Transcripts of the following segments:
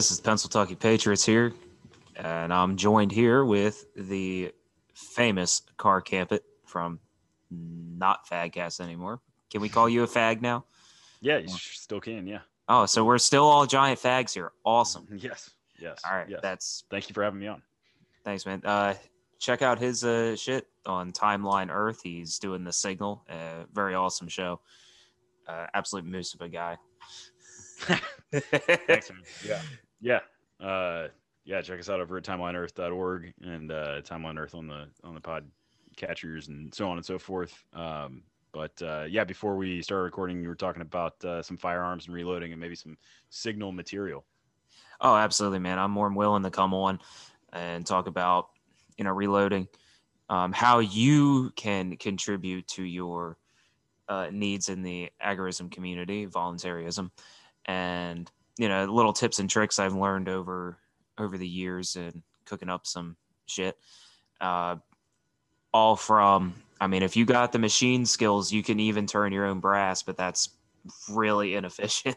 So, hello everybody. This is Pennsylvania Patriots here, and I'm joined here with the famous Car Campit from not Fagcast anymore. Can we call you a fag now? Yeah, you still can. Yeah. Oh, so we're still all giant fags here. Awesome. Yes. Yes. All right, Yes. that's Thank you for having me on. thanks, man. Uh, check out his uh shit on Timeline Earth. He's doing the Signal. Uh, very awesome show. Uh, absolute moose of a guy. Thanks, man. Yeah. Yeah. Uh, yeah. Check us out over at timelineearth.org and uh, Timeline Earth on the on the pod catchers and so on and so forth. Um, but uh, yeah, before we started recording, you were talking about uh, some firearms and reloading and maybe some signal material. Oh, absolutely, man. I'm more than willing to come on and talk about, you know, reloading, um, how you can contribute to your uh, needs in the agorism community, voluntarism, and you know, little tips and tricks I've learned over over the years and cooking up some shit. Uh, all from, I mean, if you got the machine skills, you can even turn your own brass, but that's really inefficient.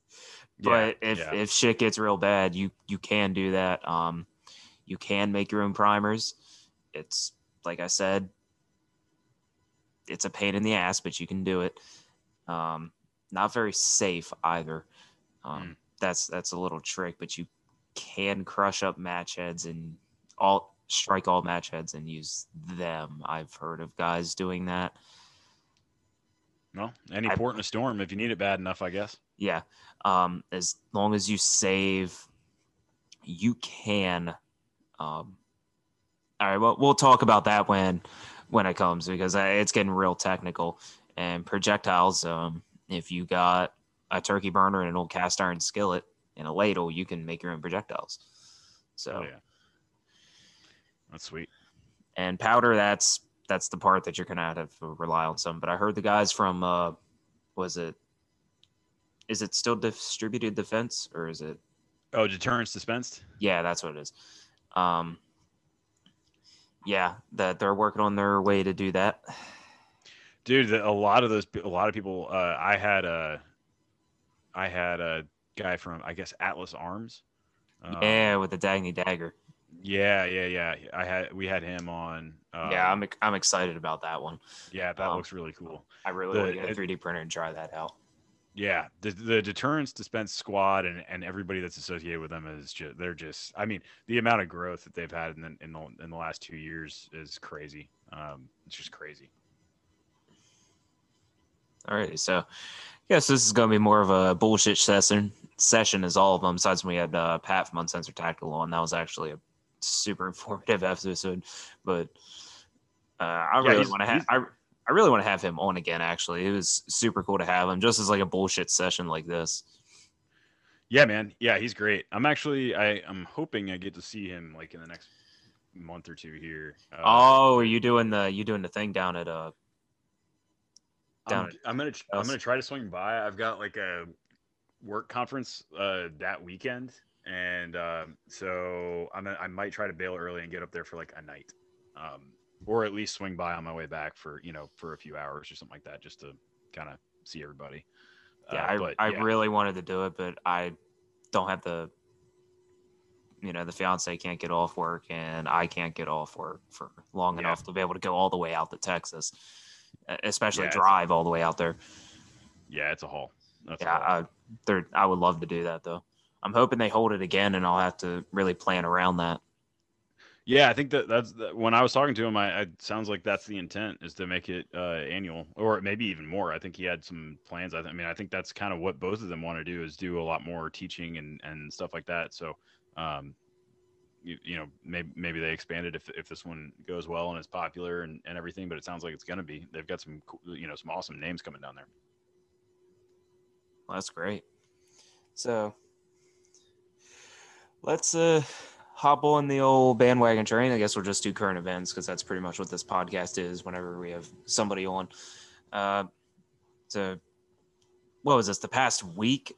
but Yeah, if yeah. if shit gets real bad, you you can do that. Um, you can make your own primers. It's like I said, it's a pain in the ass, but you can do it. Um, not very safe either. Um, Mm. That's that's a little trick, but you can crush up match heads and all strike all match heads and use them. I've heard of guys doing that. Well, any I- port in a storm if you need it bad enough, I guess. Yeah. Um, as long as you save, you can. Um, all right. Well, we'll talk about that when when it comes because uh, it's getting real technical. And projectiles, um, if you got a turkey burner and an old cast iron skillet and a ladle, you can make your own projectiles. So Oh yeah. That's sweet. and powder, that's that's the part that you're gonna have to rely on some. But I heard the guys from uh, was it? Is it still distributed defense or is it Oh, deterrence dispensed. Yeah, that's what it is. Um, yeah, that they're working on their way to do that. dude a lot of those a lot of people uh i had a i had a guy from i guess atlas arms um, yeah, with the Dagny dagger. yeah yeah yeah i had we had him on um, yeah, I'm I'm excited about that one. yeah that um, looks really cool I really want to get a 3D printer and try that out. yeah the, the deterrence dispense squad and, and everybody that's associated with them is just they're just i mean the amount of growth that they've had in the in the, in the last two years is crazy um it's just crazy All right, so yes, this is gonna be more of a bullshit session session as all of them. Besides, when we had uh, Pat from Uncensored Tactical on. That was actually a super informative episode. But uh, I Yeah, really want to have I, I really want to have him on again. Actually, it was super cool to have him, just as like a bullshit session like this. Yeah, man. Yeah, he's great. I'm actually I I'm hoping I get to see him like in the next month or two here. Uh, Oh, are you doing the you doing the thing down at uh down I'm, I'm gonna I'm gonna try to swing by. I've got like a work conference uh that weekend, and um, so I'm gonna, I might try to bail early and get up there for like a night, um, or at least swing by on my way back for you know for a few hours or something like that, just to kind of see everybody. yeah, Uh, I but I yeah. really wanted to do it, but I don't have the you know the fiance can't get off work and I can't get off work for long Yeah. enough to be able to go all the way out to Texas, especially Yeah, drive all the way out there. yeah, it's a haul. That's a Yeah, haul. I, I would love to do that though. I'm hoping they hold it again, and I'll have to really plan around that. Yeah, I think that that's the, when I was talking to him. I, I sounds like that's the intent is to make it uh, annual, or maybe even more. I think he had some plans. I, th- I mean, I think that's kind of what both of them want to do is do a lot more teaching and, and stuff like that. So, um, you, you know, maybe maybe they expanded if if this one goes well and it's popular and, and everything. But it sounds like it's gonna be. They've got some you know some awesome names coming down there. Well, that's great. So let's uh hop on the old bandwagon train. I guess we'll just do current events because that's pretty much what this podcast is whenever we have somebody on. Uh so what was this, the past week?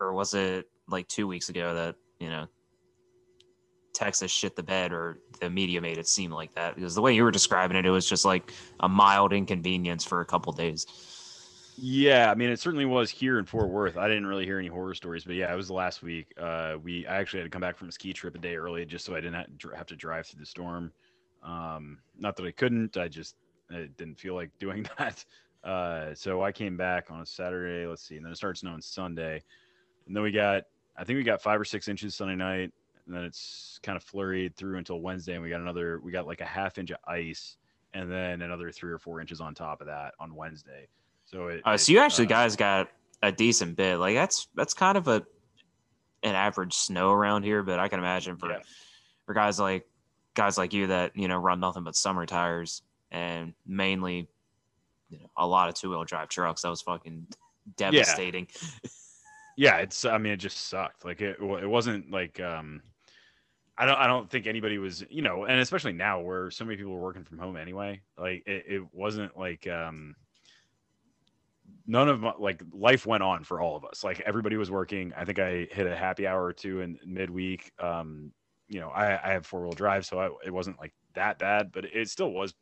Or was it like two weeks ago that, you know, Texas shit the bed or the media made it seem like that? Because the way you were describing it, it was just like a mild inconvenience for a couple days. Yeah, I mean, it certainly was here in Fort Worth. I didn't really hear any horror stories, but yeah, it was the last week. Uh, we I actually had to come back from a ski trip a day early just so I didn't have to drive through the storm. Um, not that I couldn't, I just I didn't feel like doing that. Uh, so I came back on a Saturday. Let's see, and then it starts snowing Sunday, and then we got I think we got five or six inches Sunday night, and then it's kind of flurried through until Wednesday, and we got another we got like a half inch of ice, and then another three or four inches on top of that on Wednesday. So it. Uh, so you actually uh, guys got a decent bit. Like that's that's kind of a an average snow around here, but I can imagine for yeah. for guys like guys like you that you know run nothing but summer tires and mainly you know a lot of two wheel drive trucks. That was fucking devastating. Yeah. yeah, it's. I mean, it just sucked. Like it. It wasn't like. um I don't. I don't think anybody was. You know, and especially now where so many people are working from home anyway. Like it, it wasn't like. um none of my like life went on for all of us. Like everybody was working. I think I hit a happy hour or two in midweek. Um, you know, I, I have four wheel drive, so I, it wasn't like that bad, but it still was.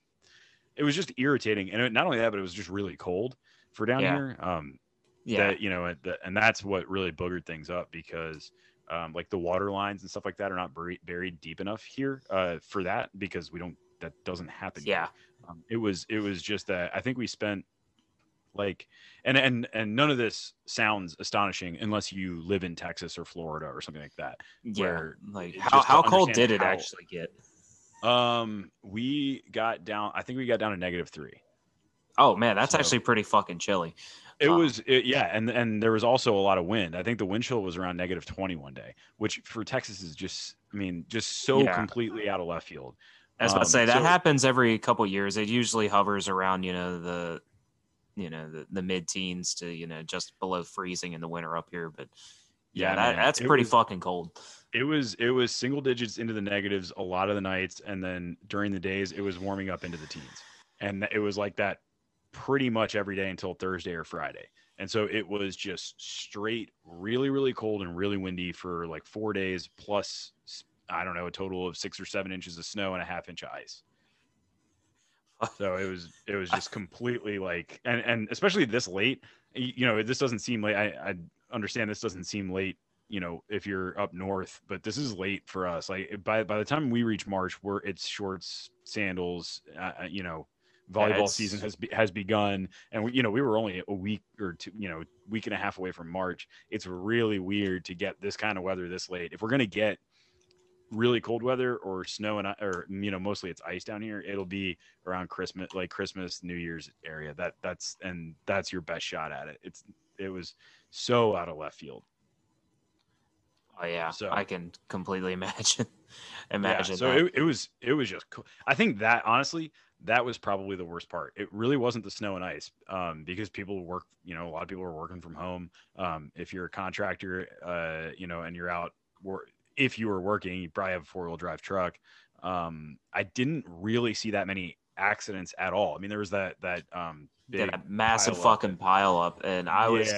It was just irritating, and it, not only that, but it was just really cold for down yeah. here. Um, yeah, that, you know, and that's what really boogered things up because. Um, like the water lines and stuff like that are not buried, buried deep enough here uh, for that because we don't that doesn't happen. Yeah, um, it was it was just that I think we spent like and and and none of this sounds astonishing unless you live in texas or florida or something like that yeah like how, how cold did it how, actually get um we got down i think we got down to negative three. Oh man that's so, actually pretty fucking chilly it um, was it, yeah and and there was also a lot of wind. I think the wind chill was around negative 20 one day which for texas is just i mean just so yeah. completely out of left field. I was about to say that so, happens every couple years. It usually hovers around, you know, the you know the, the mid teens to you know just below freezing in the winter up here but yeah, yeah that, that's pretty was, fucking cold. It was it was single digits into the negatives a lot of the nights and then during the days it was warming up into the teens. And it was like that pretty much every day until thursday or friday. And so it was just straight really really cold and really windy for like four days plus i don't know a total of six or seven inches of snow and a half inch of ice. So it was it was just completely like and and especially this late you know this doesn't seem late. I, I understand this doesn't seem late you know if you're up north but this is late for us. Like by by the time we reach march we're it's shorts sandals uh, uh you know volleyball season has be, has begun. And we, you know we were only a week or two you know week and a half away from march. It's really weird to get this kind of weather this late. If we're going to get really cold weather or snow and or you know mostly it's ice down here it'll be around christmas like christmas new year's area. That that's and that's your best shot at it. It's it was so out of left field. Oh yeah. So i can completely imagine imagine yeah, so it, it was it was just cool. I think that honestly that was probably the worst part it really wasn't the snow and ice um, because people work you know a lot of people are working from home um, if you're a contractor uh, you know and you're out if you were working, you probably have a four wheel drive truck. Um, I didn't really see that many accidents at all. I mean, there was that that um big that massive pile fucking pile up, and I was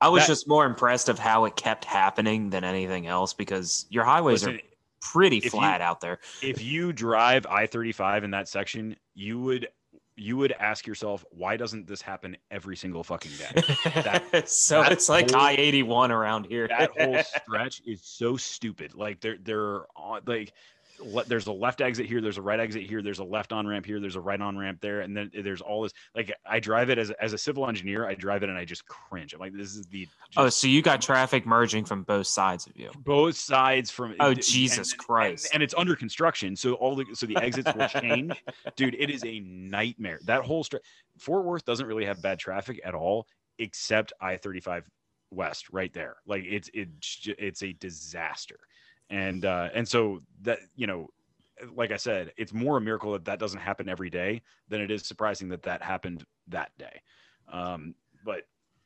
I was that, just more impressed of how it kept happening than anything else because your highways listen, are pretty flat you, out there. If you drive I thirty five in that section, you would you would ask yourself, why doesn't this happen every single fucking day? That, so that it's like I eighty one around here. that whole stretch is so stupid. Like they're they're like le- there's a left exit here, there's a right exit here, there's a left on ramp here, there's a right on ramp there, and then there's all this. Like I drive it as as a civil engineer, I drive it and I just cringe. I'm like, this is the. Oh, just, oh, so you got traffic merging from both sides of you. Both sides from. Oh Jesus and, Christ! And, and, it's under construction, so all the so the exits will change, dude. It is a nightmare. That whole stretch. Fort Worth doesn't really have bad traffic at all, except I thirty five west right there. Like it's it's it's a disaster and uh, and so that you know like I said, it's more a miracle that that doesn't happen every day than it is surprising that that happened that day. Um, but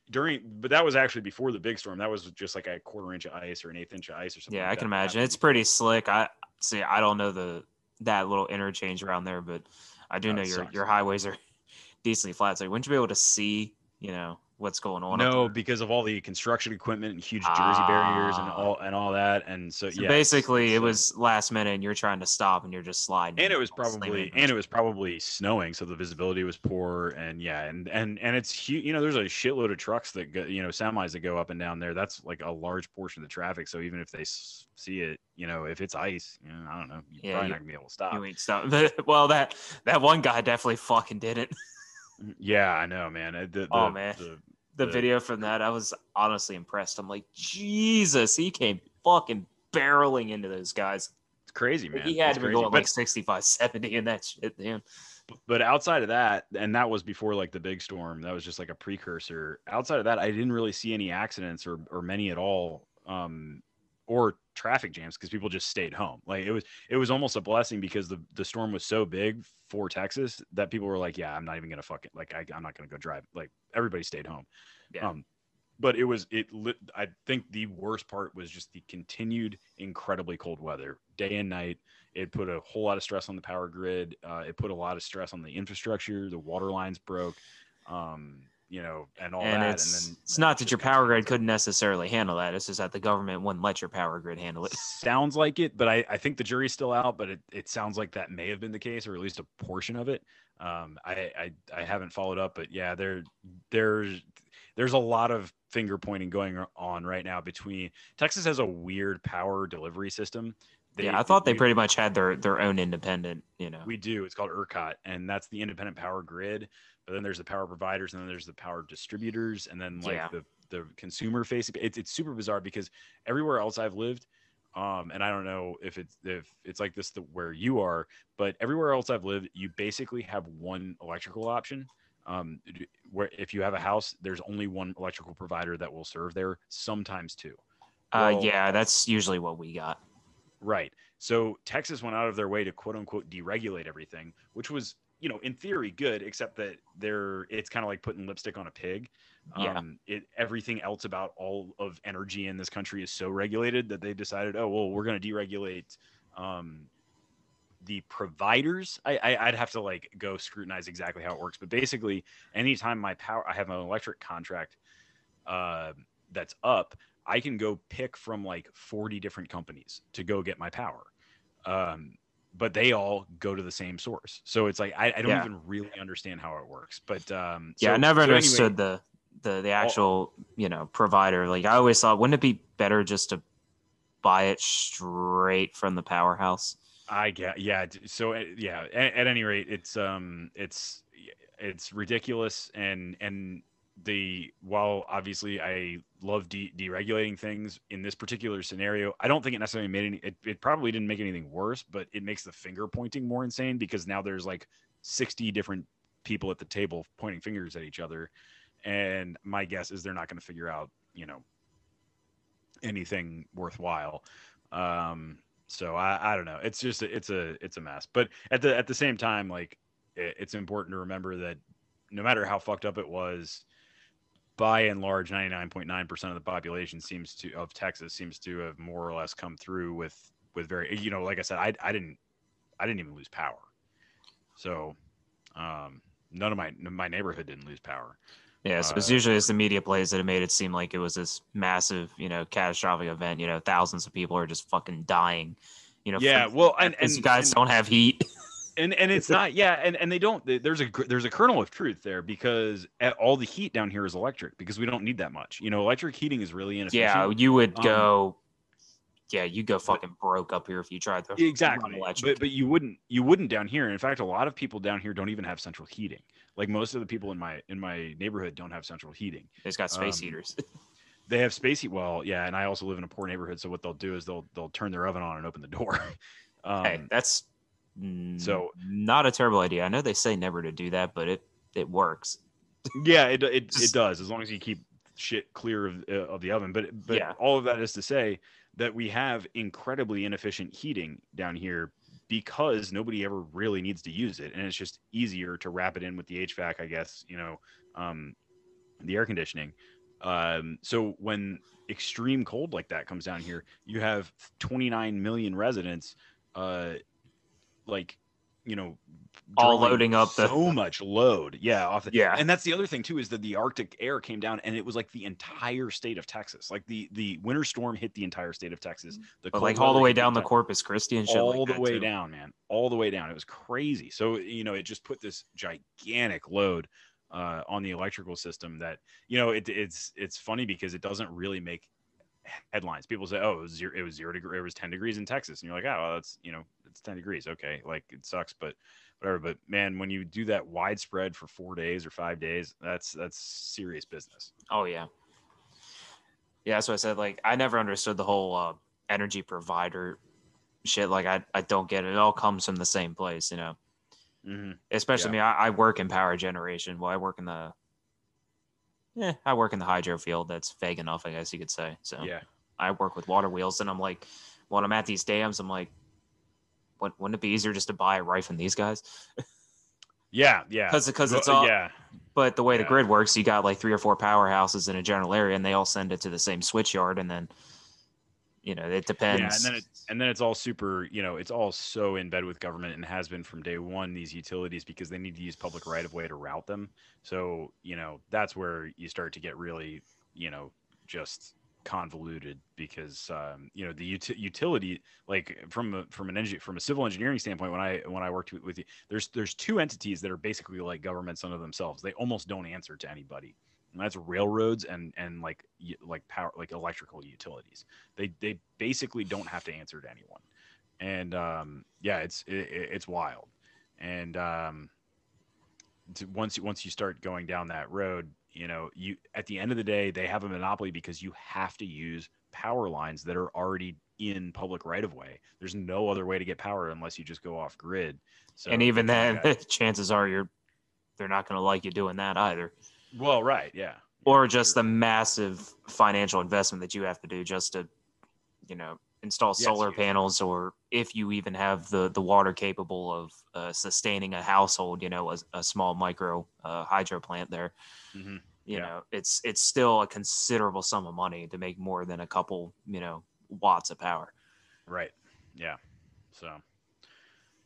during, but that was actually before the big storm. That was just like a quarter inch of ice or an eighth inch of ice or something. Yeah, like I can imagine. It's pretty slick. I see. I don't know the that little interchange around there, but I do know your your highways are decently flat. So wouldn't you be able to see, you know, what's going on? No, because of all the construction equipment and huge Jersey barriers and Ah. all and all that, and so, So yeah. basically, it's, it was last minute, and you're trying to stop, and you're just sliding. and it was probably and it was probably snowing so the visibility was poor and yeah and and and it's huge you know there's a shitload of trucks that go you know semis that go up and down there that's like a large portion of the traffic so even if they see it you know if it's ice you know i don't know you're Yeah, probably you- not gonna be able to stop You ain't stop. well, that that one guy definitely fucking did it. yeah i know man Uh, the, Oh, man. the- The The- video from that, I was honestly impressed. I'm like, Jesus, he came fucking barreling into those guys. it's crazy man he had It's to be crazy. going but, like 65, 70 in that shit, man. but outside of that and that was before like the big storm that was just like a precursor outside of that i didn't really see any accidents or or many at all um or traffic jams because people just stayed home. Like it was it was almost a blessing because the the storm was so big for texas that people were like yeah i'm not even gonna fucking like I, i'm not gonna go drive like everybody stayed home. Yeah. um but it was it i think the worst part was just the continued incredibly cold weather day and night. It put a whole lot of stress on the power grid. Uh, it put a lot of stress on the infrastructure. The water lines broke. Um you know and all and that it's and then it's not that your power grid couldn't necessarily handle that. It's just that the government wouldn't let your power grid handle it. sounds like it but I, I think the jury's still out but it, it sounds like that may have been the case or at least a portion of it um i i, I haven't followed up but yeah there there's there's a lot of finger pointing going on right now between texas has a weird power delivery system yeah, I thought they we- pretty much had their their own independent, you know. we do. It's called ERCOT, and that's the independent power grid. But then there's the power providers, and then there's the power distributors, and then like Yeah. the the consumer facing. It's it's super bizarre because everywhere else I've lived, um, and I don't know if it's if it's like this the, where you are, but everywhere else I've lived, you basically have one electrical option. Um, where if you have a house, there's only one electrical provider that will serve there, sometimes two. uh, yeah, that's usually what we got. Right. So Texas went out of their way to quote unquote deregulate everything, which was, you know, in theory good, except that they're it's kind of like putting lipstick on a pig. Yeah. Um, it everything else about all of energy in this country is so regulated that they decided, oh well, we're going to deregulate um, the providers. I, I I'd have to like go scrutinize exactly how it works, but basically, anytime my power, I have an electric contract uh, that's up, I can go pick from like 40 different companies to go get my power. Um, but they all go to the same source. So it's like, I, I don't Yeah. even really understand how it works. But um, Yeah, so- I never so anyway- understood the the the actual you know provider. Like I always thought, wouldn't it be better just to buy it straight from the powerhouse? I get, yeah. So uh, yeah, at, at any rate, it's um, it's it's ridiculous, and and the while obviously I love de- deregulating things in this particular scenario, I don't think it necessarily made any. It, it probably didn't make anything worse, but it makes the finger pointing more insane because now there's like sixty different people at the table pointing fingers at each other, and my guess is they're not going to figure out, you know, anything worthwhile. Um, so I, I don't know. It's just it's a it's a mess. But at the at the same time, like it, it's important to remember that no matter how fucked up it was, by and large, ninety nine point nine percent of the population seems to of Texas seems to have more or less come through with with very you know like I said I I didn't I didn't even lose power. So um, none of my my neighborhood didn't lose power. Yeah, so it's Uh, usually as the media plays that have made it seem like it was this massive, you know, catastrophic event. You know, thousands of people are just fucking dying. You know, Yeah, from- well, and and guys and- don't have heat. and and it's not yeah and, and they don't there's a there's a kernel of truth there because all the heat down here is electric because we don't need that much you know electric heating is really inefficient yeah, you would Um, go. Yeah, you go fucking broke up here if you tried to. exactly but but you wouldn't you wouldn't down here in fact a lot of people down here don't even have central heating like most of the people in my in my neighborhood don't have central heating It's got space um, heaters. they have space heat well yeah and i also live in a poor neighborhood so what they'll do is they'll they'll turn their oven on and open the door um, hey, that's so- not a terrible idea. I know they say never to do that, but it it works. Yeah, it it, it does as long as you keep shit clear of, uh, of the oven. But but Yeah. all of that is to say that we have incredibly inefficient heating down here because nobody ever really needs to use it, and it's just easier to wrap it in with the HVAC, I guess. You know, um, the air conditioning. Um, so when extreme cold like that comes down here, you have 29 million residents, uh, like you know, All loading up the- so much load. Yeah, off the Yeah. And that's the other thing too is that the Arctic air came down and it was like the entire state of Texas. Like the the winter storm hit the entire state of Texas. The But cold like all the way down the entire- Corpus Christi and shit. all like the that, way too. down, man. All the way down. It was crazy. So you know, it just put this gigantic load uh, on the electrical system. That you know, it, it's it's funny because it doesn't really make headlines. People say, "Oh, it was zero, it was zero degree, it was ten degrees in Texas," and you're like, "Oh, well, that's you know, it's ten degrees. Okay, like it sucks, but whatever." But man, when you do that widespread for four days or five days, that's that's serious business. Oh yeah. Yeah, So I said. Like I never understood the whole uh, energy provider shit. Like I, I don't get it. It all comes from the same place, you know. Mm-hmm. Especially me, I, I work in power generation. Well, I work in the yeah, I work in the hydro field. That's vague enough, I guess you could say. So Yeah, I work with water wheels, and I'm like, when I'm at these dams, I'm like, wouldn't it be easier just to buy a right from these guys? yeah, yeah. Because because it's all yeah, But the way the grid works, you got like three or four powerhouses in a general area, and they all send it to the same switch yard, and then you know it depends. Yeah, and then it, and then it's all super, you know, it's all so in bed with government and has been from day one. These utilities because they need to use public right of way to route them. So you know that's where you start to get really, you know, just convoluted because um, you know the uti- utility like from a, from an engine from a civil engineering standpoint when I when I worked with, with you there's there's two entities that are basically like governments unto themselves. They almost don't answer to anybody. And that's railroads and and like like power like electrical utilities. They they basically don't have to answer to anyone. And um yeah it's it, it- it's wild. And um once once you start going down that road you know you at the end of the day they have a monopoly because you have to use power lines that are already in public right of way there's no other way to get power unless you just go off grid so and even yeah. then, chances are you're they're not going to like you doing that either, well right yeah or just sure. the massive financial investment that you have to do just to, you know, install solar you- panels, or if you even have the the water capable of uh, sustaining a household, you know, a, a small micro uh, hydro plant there. Mhm. you Yeah. know it's it's still a considerable sum of money to make more than a couple you know watts of power Right. Yeah. So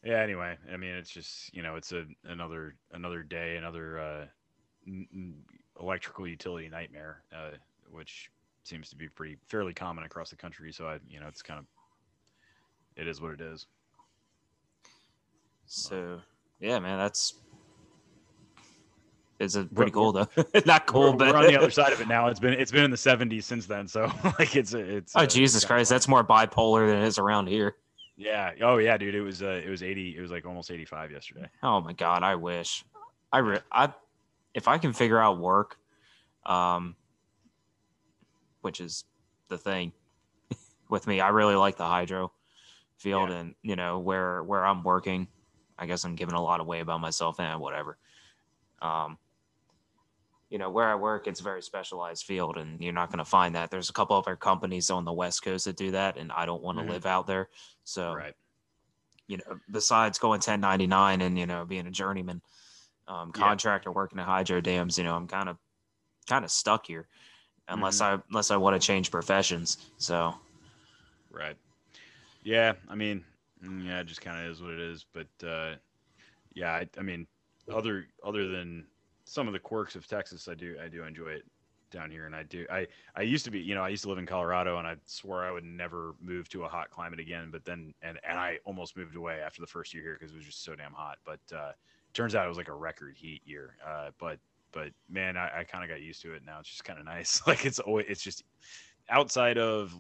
yeah, anyway, I mean it's just, you know, it's a another another day, another uh n- n- electrical utility nightmare uh which seems to be pretty fairly common across the country, so I, you know, it's kind of it is what it is. so yeah man that's it's a pretty cool though not cool we're, but we're on the other side of it now. It's been it's been in the 70s since then, so like it's it's oh uh, jesus it's christ fun. that's more bipolar than it is around here Yeah. Oh yeah, dude, it was uh it was 80 it was like almost 85 yesterday. oh my god i wish i re- i if i can figure out work um which is the thing with me i really like the hydro field Yeah. and you know where where i'm working i guess i'm giving a lot away about myself and whatever um you know where i work it's a very specialized field and you're not going to find that there's a couple other companies on the west coast that do that and i don't want to Mhm. live out there so Right. you know, besides going 1099 and, you know, being a journeyman um, Yeah. contractor working at hydro dams, you know, I'm kind of, kind of stuck here unless Mm-hmm. I, unless I want to change professions. So, Right. Yeah, I mean, mm, yeah, it just kind of is what it is. But uh, yeah, I, I mean, other other than some of the quirks of Texas, I do I do enjoy it down here, and I do I I used to be you know I used to live in Colorado, and I swore I would never move to a hot climate again. But then and and I almost moved away after the first year here because it was just so damn hot. But uh, turns out it was like a record heat year. Uh, but but man, I, I kind of got used to it now. It's just kind of nice. Like it's always it's just outside of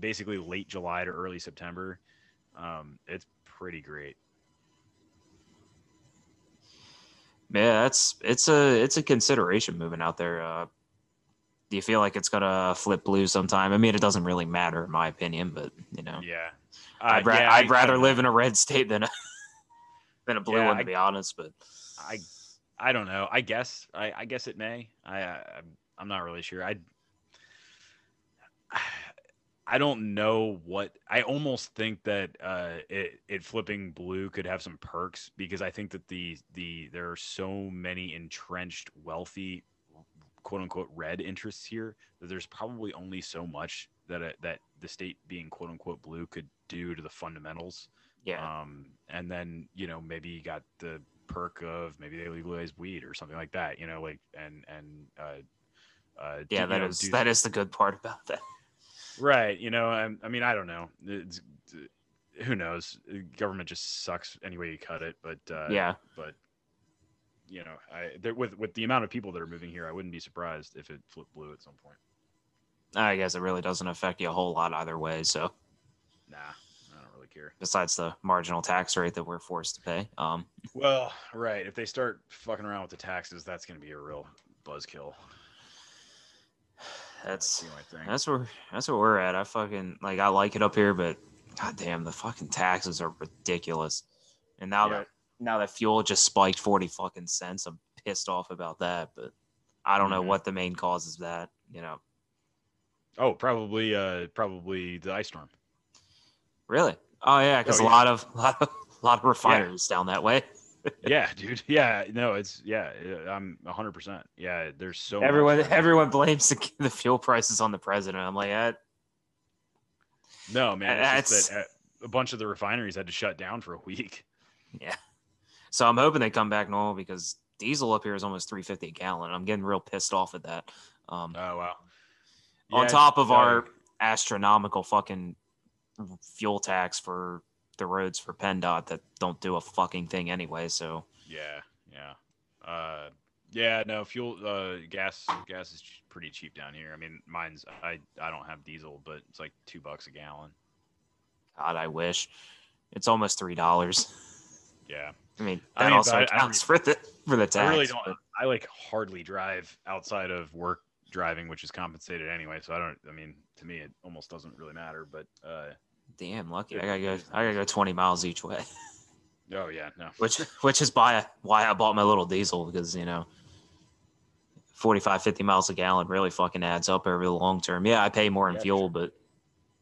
basically late July to early September. Um, it's pretty great. yeah, that's, it's a, it's a consideration moving out there. Uh, do you feel like it's going to flip blue sometime? I mean, it doesn't really matter in my opinion, but you know, Yeah, I'd, Uh, ra- yeah, I- I'd rather I, live in a red state than a, than a blue Yeah, one, to be honest, but I, I don't know. I guess I, I guess it may. I, I I'm not really sure. I I don't know what I almost think that uh, it it flipping blue could have some perks because I think that the the there are so many entrenched wealthy quote unquote red interests here that there's probably only so much that it, that the state being quote unquote blue could do to the fundamentals Yeah. Um, and then you know maybe you got the perk of maybe they legalize weed or something like that. You know, like and and uh, uh, yeah, do- that you know, is do- that is the good part about that. right. You know, I, I mean, I don't know. It's, who knows? Government just sucks any way you cut it. But uh, yeah. but you know, I there, with with the amount of people that are moving here, I wouldn't be surprised if it flipped blue at some point. I guess it really doesn't affect you a whole lot either way. So Nah, I don't really care. besides the marginal tax rate that we're forced to pay, um, Well, right. If they start fucking around with the taxes, that's going to be a real buzzkill. that's the only thing. that's where that's where we're at. I fucking like I like it up here, but goddamn, the fucking taxes are ridiculous. And now Yeah. that now that fuel just spiked forty fucking cents, I'm pissed off about that. But I don't know Mhm. what the main cause is. That you know, Oh, probably, uh, probably the ice storm. really? Oh yeah, because Oh, a yeah. lot of lot of lot of refineries down that way. yeah, dude. Yeah, no, it's yeah. I'm 100. percent Yeah, there's so much- everyone everyone blames the, the fuel prices on the president. I'm like, eh, No, man. It's just That's- that uh, a bunch of the refineries had to shut down for a week. yeah. So I'm hoping they come back normal because diesel up here is almost 350 a gallon. I'm getting real pissed off at that. Um, Oh wow. on top of our astronomical fucking fuel tax for the roads for PennDOT that don't do a fucking thing anyway. So Yeah, yeah, uh, yeah. No fuel, uh, gas, gas is pretty cheap down here. I mean, mine's I I don't have diesel, but it's like two bucks a gallon. God, I wish it's almost three dollars. Yeah, I mean, I that mean, also I- I counts for the for the tax. I really don't. but- I like hardly drive outside of work driving, which is compensated anyway. So I don't. I mean, to me, it almost doesn't really matter. But uh, Damn, lucky. I gotta go. I gotta go 20 miles each way. oh yeah, no. which which is why why I bought my little diesel because you know 45 50 miles a gallon really fucking adds up over the long term. Yeah, I pay more in Yeah, fuel, sure. but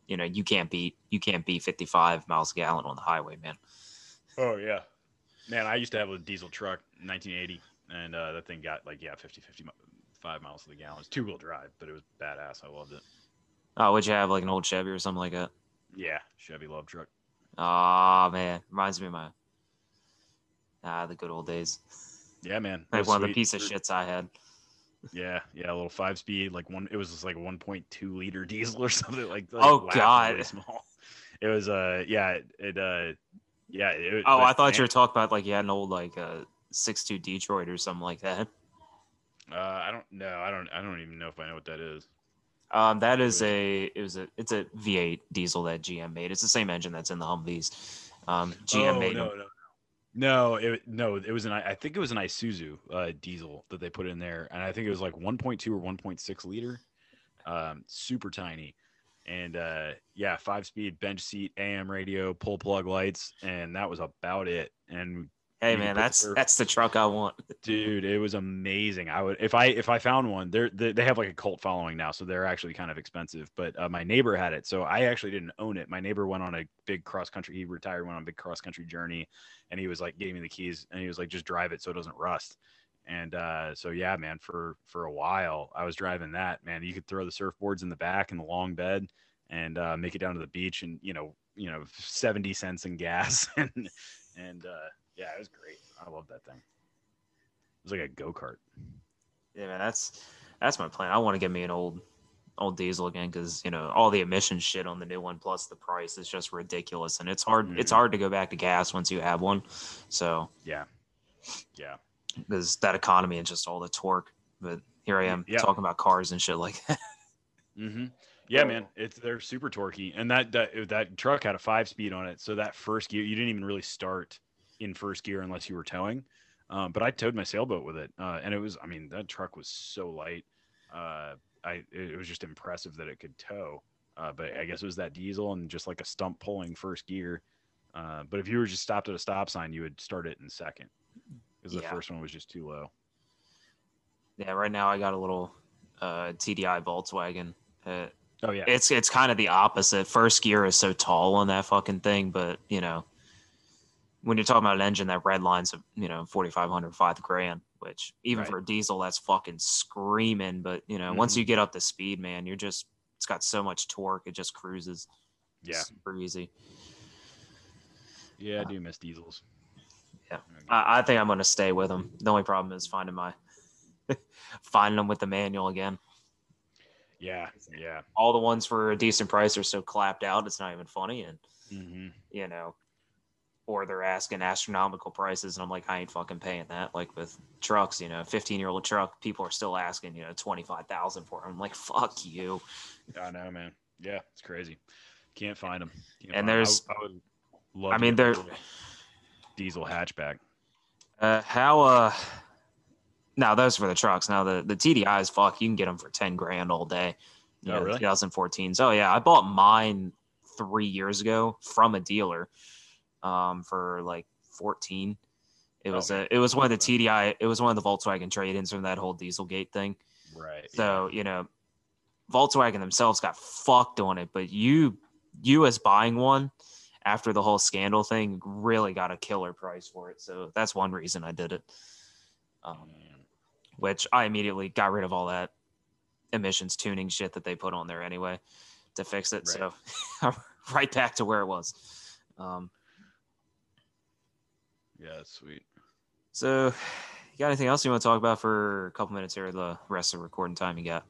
you know, you can't beat you can't beat 55 miles a gallon on the highway, man. Oh yeah, man. I used to have a diesel truck, 1980, and uh, that thing got like yeah, 50 50, 55 miles to the gallon. It's two wheel drive, but it was badass. I loved it. Oh, would you have like an old Chevy or something like that? Yeah, Chevy LUV truck. Ah, man, reminds me of my ah the good old days. Yeah, man. Like one of the piece of shits I had. Yeah, yeah, a little five speed, like one. It was just like a 1.2 liter diesel or something like. like Oh, God. small. It was uh yeah it, uh yeah. It, Oh, I thought you were talking about like you had an old like uh six two Detroit or something like that. Uh, I don't know. I don't. I don't even know if I know what that is. Um, that is a it was a it's a V8 diesel that GM made. It's the same engine that's in the Humvees. Um, GM oh, made no, them. no, no. It no. It was an. I think it was an Isuzu uh, diesel that they put in there, and I think it was like 1.2 or 1.6 liter, um, super tiny, and uh, yeah, five speed bench seat, AM radio, glow plug lights, and that was about it. And Hey man, that's that's the truck I want. dude it was amazing. I would if i if i found one they're they, they have like a cult following now so they're actually kind of expensive but uh, my neighbor had it so i actually didn't own it. My neighbor went on a big cross country he retired went on a big cross country journey and he was like gave me the keys and he was like just drive it so it doesn't rust. And uh so yeah man for for a while i was driving that man you could throw the surfboards in the back in the long bed and uh make it down to the beach and you know you know 70 cents in gas and and uh yeah it was great i love that thing it was like a go-kart Yeah, man, that's that's my plan. I want to get me an old old diesel again because you know all the emissions shit on the new one plus the price is just ridiculous, and it's hard it's Mhm. hard to go back to gas once you have one. So yeah yeah because that economy and just all the torque. But here I am Yeah. talking about cars and shit like that. hmm Yeah, man, it's they're super torquey, and that that that truck had a five speed on it. So that first gear, you didn't even really start in first gear unless you were towing. Um, but I towed my sailboat with it, uh, and it was, I mean, that truck was so light. Uh, I it was just impressive that it could tow. Uh, but I guess it was that diesel and just like a stump pulling first gear. Uh, but if you were just stopped at a stop sign, you would start it in second because the Yeah. first one was just too low. yeah, right now I got a little uh, TDI Volkswagen. Uh, Oh yeah, it's it's kind of the opposite. First gear is so tall on that fucking thing, but you know, when you're talking about an engine that red lines of you know 4,500, five grand, which even Right. for a diesel that's fucking screaming. But you know, once Mhm. you get up to speed, man, you're just it's got so much torque, it just cruises. yeah. super easy. Yeah, I do miss diesels. Yeah, I, I think I'm gonna stay with them. The only problem is finding my finding them with the manual again. Yeah, yeah. All the ones for a decent price are so clapped out, it's not even funny, and hmm you know, or they're asking astronomical prices, and I'm like, I ain't fucking paying that. Like with trucks, you know, 15 year old truck, people are still asking, you know, 25,000 for them. I'm like, fuck you. I know, man. Yeah, it's crazy. Can't find them. And there's- I, I would love. I mean, get a there. diesel hatchback. Uh, how uh, now those for the trucks. Now the the TDIs, fuck, you can get them for 10 grand all day. You Oh, know, really? 2014s. Oh yeah, I bought mine three years ago from a dealer, um, for like 14. It Oh, was man. a, it was one of the TDI. It was one of the Volkswagen trade-ins from that whole Dieselgate thing. Right. So you know, Volkswagen themselves got fucked on it, but you you as buying one after the whole scandal thing really got a killer price for it. So that's one reason I did it. Um, which I immediately got rid of all that emissions tuning shit that they put on there anyway to fix it. So right back to where it was. Um, yeah, sweet. so you got anything else you want to talk about for a couple minutes here? The rest of the recording time you got.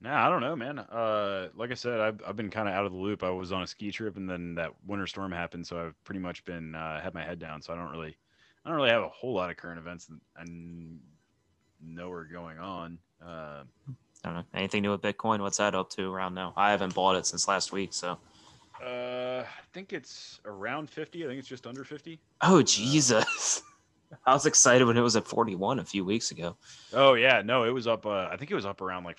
Nah, I don't know, man. Uh, like I said, I've, I've been kind of out of the loop. I was on a ski trip, and then that winter storm happened, so I've pretty much been uh, had my head down. So I don't really, I don't really have a whole lot of current events and know are going on. Uh, I don't know. Anything new with Bitcoin? What's that up to around now? I haven't bought it since last week. So, uh, I think it's around fifty. I think it's just under fifty. oh Jesus, I was excited when it was at 41 a few weeks ago. Oh yeah, no, it was up. Uh, I think it was up around like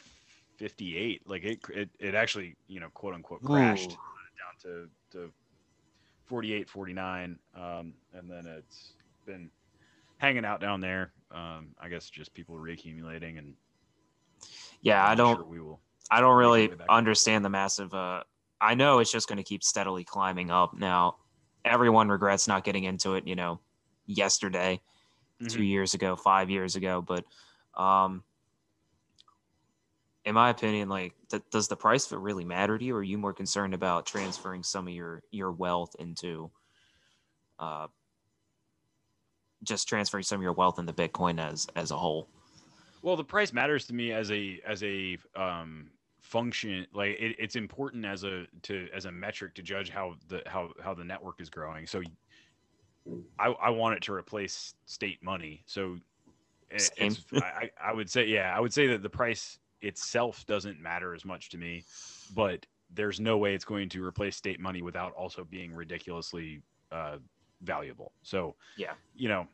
fifty-eight. Like it, it, it actually, you know, quote unquote, crashed Ooh. down to to 48, 49, um, and then it's been hanging out down there. Um, I guess just people reaccumulating, and Yeah, I I'm don't. Sure we will. I don't really understand the massive. Uh, I know it's just going to keep steadily climbing up. Now, everyone regrets not getting into it. You know, yesterday, two Mhm. years ago, five years ago. But, um, in my opinion, like, th- does the price of it really matter to you? Or are you more concerned about transferring some of your your wealth into, uh, just transferring some of your wealth into Bitcoin as as a whole? Well, the price matters to me as a as a um, function. Like it, it's important as a to as a metric to judge how the how how the network is growing. So I I want it to replace state money. So Same. it's, I I I would say yeah I would say that the price itself doesn't matter as much to me, but there's no way it's going to replace state money without also being ridiculously uh, valuable. So Yeah. you know,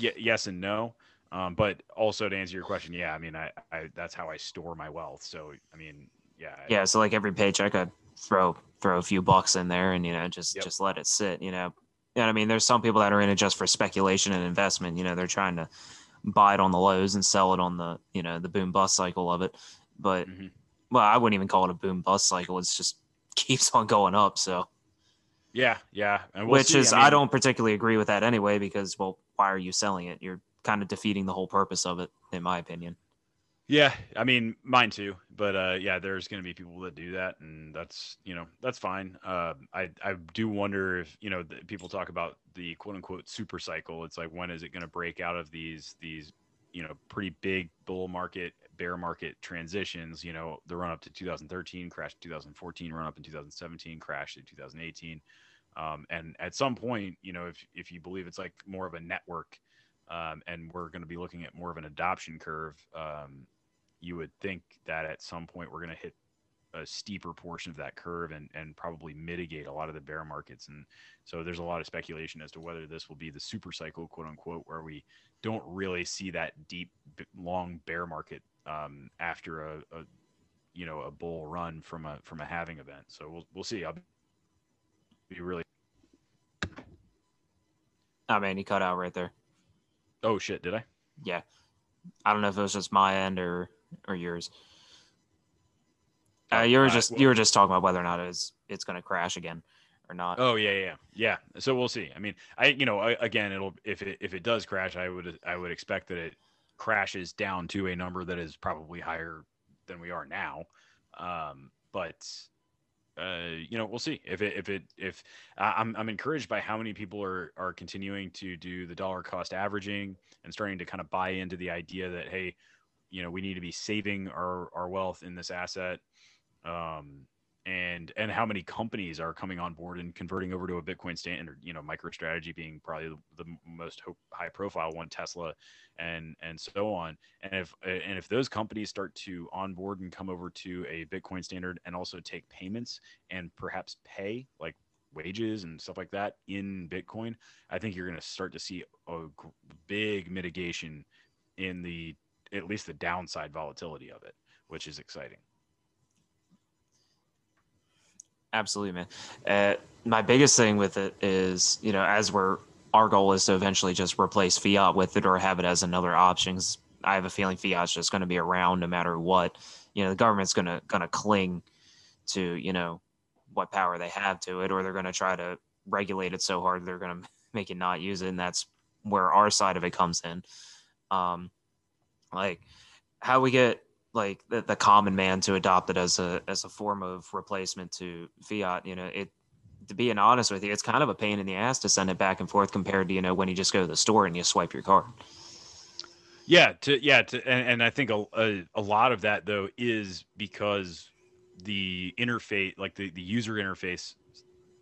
y- yes and no. Um, but also to answer your question, yeah, I mean, I, I that's how I store my wealth. So I mean, yeah, yeah so like every paycheck i throw throw a few bucks in there and you know just Yep. just let it sit you know and i mean there's some people that are in it just for speculation and investment you know they're trying to buy it on the lows and sell it on the you know the boom bust cycle of it but Mhm. well i wouldn't even call it a boom bust cycle it's just keeps on going up so yeah, yeah, and we'll which see. is I, mean, don't particularly agree with that anyway because well why are you selling it you're kind of defeating the whole purpose of it in my opinion Yeah, I mean, mine too. But uh, yeah, there's going to be people that do that, and that's you know that's fine. Uh, I I do wonder if you know the, people talk about the quote unquote super cycle. It's like when is it going to break out of these these you know pretty big bull market bear market transitions? You know, the run up to 2013, crash 2014, run up in 2017, crash in 2018. Um, and at some point, you know, if if you believe it's like more of a network, um, and we're going to be looking at more of an adoption curve, um, you would think that at some point we're going to hit a steeper portion of that curve and and probably mitigate a lot of the bear markets. And so there's a lot of speculation as to whether this will be the super cycle, quote unquote, where we don't really see that deep, long bear market um, after a, a you know a bull run from a from a halving event. So we'll we'll see. I'll be really. i man, he cut out right there Oh shit! Did I? yeah i don't know if it was just my end or or yours uh, Oh, you were just well- you were just talking about whether or not it's it's going to crash again or not Oh yeah, yeah, yeah. So we'll see. I mean, I you know, I, again, it'll if it if it does crash, I would I would expect that it crashes down to a number that is probably higher than we are now. Um, but uh, you know, we'll see if it if it if uh, I'm I'm encouraged by how many people are are continuing to do the dollar cost averaging and starting to kind of buy into the idea that hey, you know, we need to be saving our our wealth in this asset. Um, and and how many companies are coming on board and converting over to a Bitcoin standard. You know, MicroStrategy being probably the, the most high profile one, Tesla, and and so on. And if and if those companies start to onboard and come over to a Bitcoin standard and also take payments and perhaps pay like wages and stuff like that in Bitcoin, I think you're going to start to see a big mitigation in the at least the downside volatility of it, which is exciting. Absolutely, man. Uh, my biggest thing with it is, you know, as we're our goal is to eventually just replace fiat with it or have it as another option. I have a feeling fiat's just going to be around no matter what. You know, the government's going to going to cling to you know what power they have to it, or they're going to try to regulate it so hard they're going to make it not use it, and that's where our side of it comes in. Um, like how we get like the, the common man to adopt it as a as a form of replacement to fiat you know it to be honest with you it's kind of a pain in the ass to send it back and forth compared to you know when you just go to the store and you swipe your card. Yeah to yeah to and, and i think a, a, a lot of that though is because the interface like the, the user interface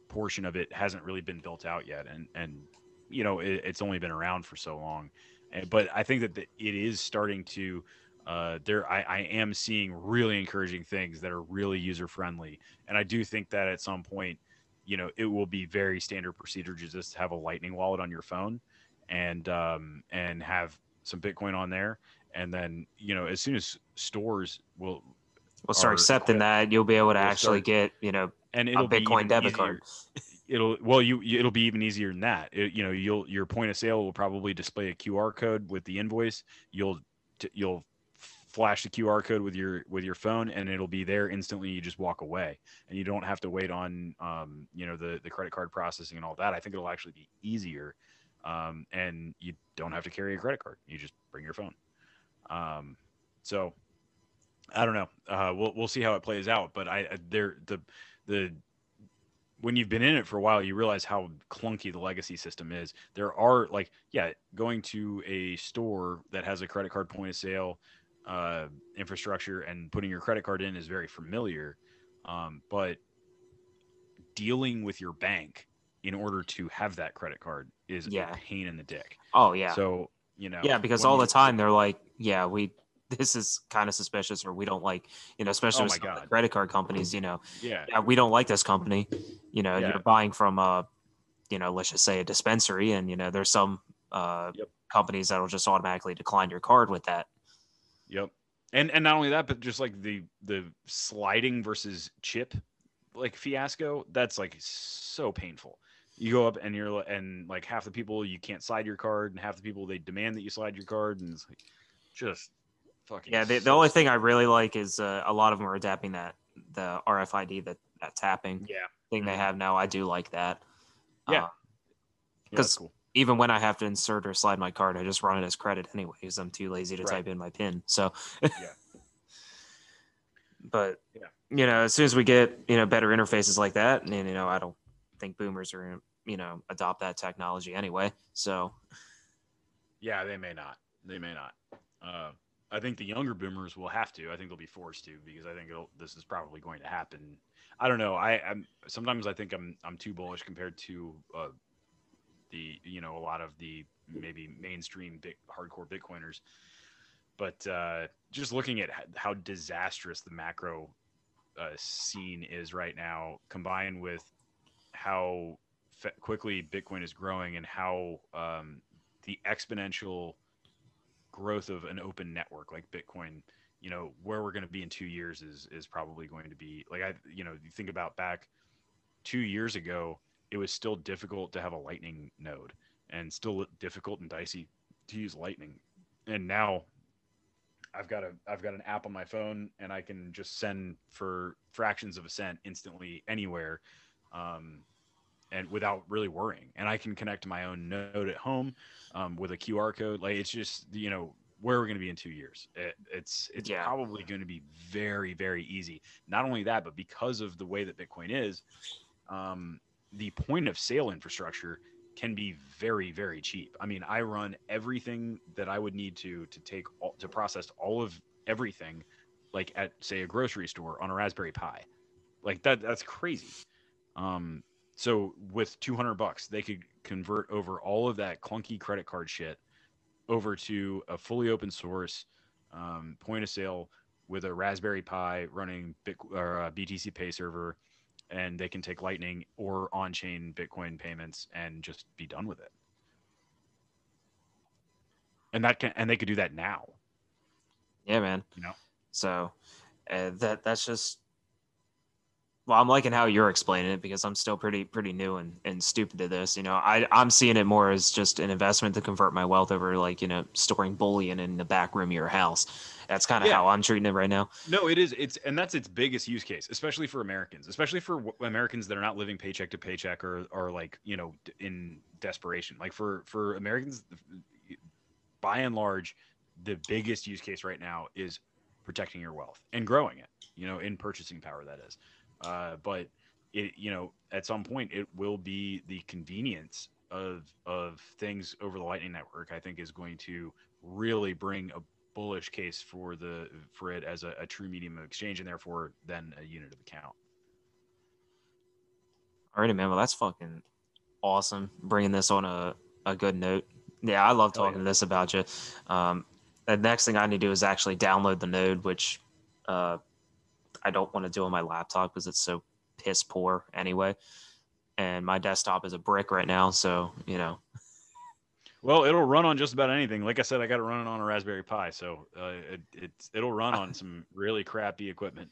portion of it hasn't really been built out yet. And and you know it, it's only been around for so long. And, but i think that the, it is starting to uh, there I, I am seeing really encouraging things that are really user friendly and i do think that at some point you know it will be very standard procedure to just have a lightning wallet on your phone and um, and have some bitcoin on there. And then you know as soon as stores will will start accepting that. You'll be able to actually start, get you know and it'll a bitcoin debit easier. card. It'll well you, you, it'll be even easier than that. It, you know you'll your point of sale will probably display a qr code with the invoice. You'll you'll flash the QR code with your with your phone and it'll be there instantly. You just walk away and you don't have to wait on um, you know the the credit card processing and all that. I think it'll actually be easier, um, and you don't have to carry a credit card. You just bring your phone. Um, so I don't know. Uh, we'll we'll see how it plays out. But I there the the when you've been in it for a while, you realize how clunky the legacy system is. There are like, yeah, going to a store that has a credit card point of sale uh, infrastructure and putting your credit card in is very familiar. Um, but dealing with your bank in order to have that credit card is yeah. a pain in the dick. Oh yeah. So you know. Yeah, because all the time they're like, yeah, we this is kind of suspicious, or we don't like, you know, especially oh with credit card companies. You know, yeah. yeah, we don't like this company. You know, yeah. you're buying from a, you know, let's just say a dispensary, and you know, there's some uh, yep. companies that'll just automatically decline your card with that. Yep. And and not only that, but just like the the sliding versus chip like fiasco, that's like so painful. You go up and you're and like half the people you can't slide your card, and half the people they demand that you slide your card, and it's like just fucking. Yeah, the, so the only thing I really like is uh, a lot of them are adapting that the RFID that that tapping yeah. thing mm-hmm. they have now. I do like that. Yeah, because uh, yeah, cool even when I have to insert or slide my card, I just run it as credit anyways. I'm too lazy to right. type in my PIN. So, yeah. but yeah. you know, as soon as we get you know better interfaces like that, and you know, I don't think boomers are you know adopt that technology anyway. So, yeah, they may not. They may not. Uh, I think the younger boomers will have to. I think they'll be forced to because I think this is probably going to happen. I don't know. I, am sometimes I think I'm I'm too bullish compared to uh, the you know a lot of the maybe mainstream big hardcore Bitcoiners. But uh, just looking at how disastrous the macro uh, scene is right now, combined with how fe- quickly Bitcoin is growing and how um, the exponential growth of an open network like Bitcoin, you know, where we're going to be in two years is is probably going to be like I, you know, you think about back two years ago, it was still difficult to have a Lightning node and still difficult and dicey to use Lightning. And now I've got a I've got an app on my phone and I can just send for fractions of a cent instantly anywhere. Um, and without really worrying. And I can connect to my own node at home um, with a QR code. Like it's just you know where we're going to be in two years. It, it's it's Yeah. probably going to be very very easy. Not only that, but because of the way that Bitcoin is, um, the point of sale infrastructure can be very very cheap. I mean, I run everything that I would need to to take all, to process all of everything, like at say a grocery store on a Raspberry Pi, like that. That's crazy. Um, so with 200 bucks, they could convert over all of that clunky credit card shit over to a fully open source um, point of sale with a Raspberry Pi running Bit, or BTC Pay server, and they can take Lightning or on-chain Bitcoin payments and just be done with it. And that can and they could do that now. Yeah, man. You know? So uh, that that's just well, I'm liking how you're explaining it because I'm still pretty pretty new and, and stupid to this. You know, I I'm seeing it more as just an investment to convert my wealth over like you know storing bullion in the back room of your house. That's kind of Yeah. how I'm treating it right now. No, it is. It's and that's its biggest use case, especially for Americans, especially for w- Americans that are not living paycheck to paycheck or are like you know in desperation. Like for for Americans, by and large, the biggest use case right now is protecting your wealth and growing it. You know, in purchasing power, that is. Uh, but it, you know, at some point, it will be the convenience of of things over the Lightning Network. I think is going to really bring a bullish case for the for it as a, a true medium of exchange and therefore then a unit of account. Alrighty, man. Well, that's fucking awesome. Bringing this on a, a good note. Yeah, I love talking yeah. this about you. Um, the next thing I need to do is actually download the node, which uh, I don't want to do on my laptop because it's so piss poor anyway. And my desktop is a brick right now, so you know. Well, it'll run on just about anything. Like I said, I got it running on a Raspberry Pi, so uh, it, it's it'll run on some really crappy equipment.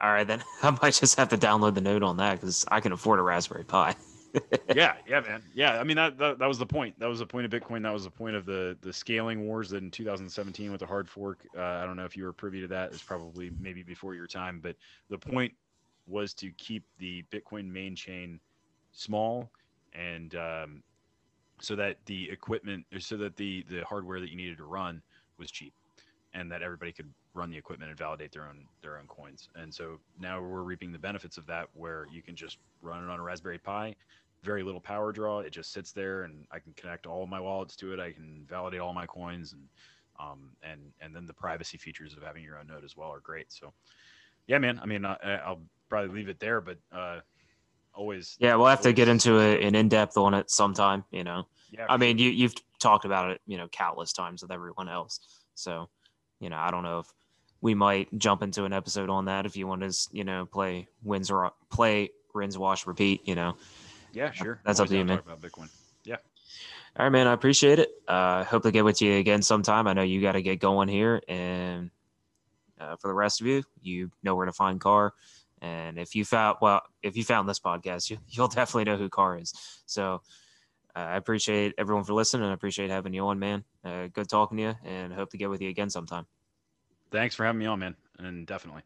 All right, then I might just have to download the node on that because I can afford a Raspberry Pi. Yeah, yeah, man. Yeah, I mean that, that that was the point. That was the point of Bitcoin. That was the point of the the scaling wars in 2017 with the hard fork. Uh, I don't know if you were privy to that. It's probably maybe before your time, but the point was to keep the Bitcoin main chain small and um, so that the equipment, so that the the hardware that you needed to run was cheap, and that everybody could run the equipment and validate their own their own coins. And so now we're reaping the benefits of that, where you can just run it on a Raspberry Pi, very little power draw. It just sits there, and I can connect all of my wallets to it. I can validate all my coins, and um, and and then the privacy features of having your own node as well are great. So, yeah, man. I mean, I, I'll probably leave it there, but uh, always. Yeah, we'll have to get into a, an in depth on it sometime. You know. Yeah, I mean, you you've talked about it, you know, countless times with everyone else. So, you know, I don't know if we might jump into an episode on that if you want to, you know, play wins or play rinse, wash, repeat. You know. yeah, sure. That's up to you, man. talk About Bitcoin. Yeah. All right, man. I appreciate it. Uh, hope to get with you again sometime. I know you got to get going here, and uh, for the rest of you, you know where to find Car. And if you found well, if you found this podcast, you, you'll definitely know who Car is. So uh, I appreciate everyone for listening. and I appreciate having you on, man. Uh, good talking to you, and hope to get with you again sometime. Thanks for having me on, man, and definitely.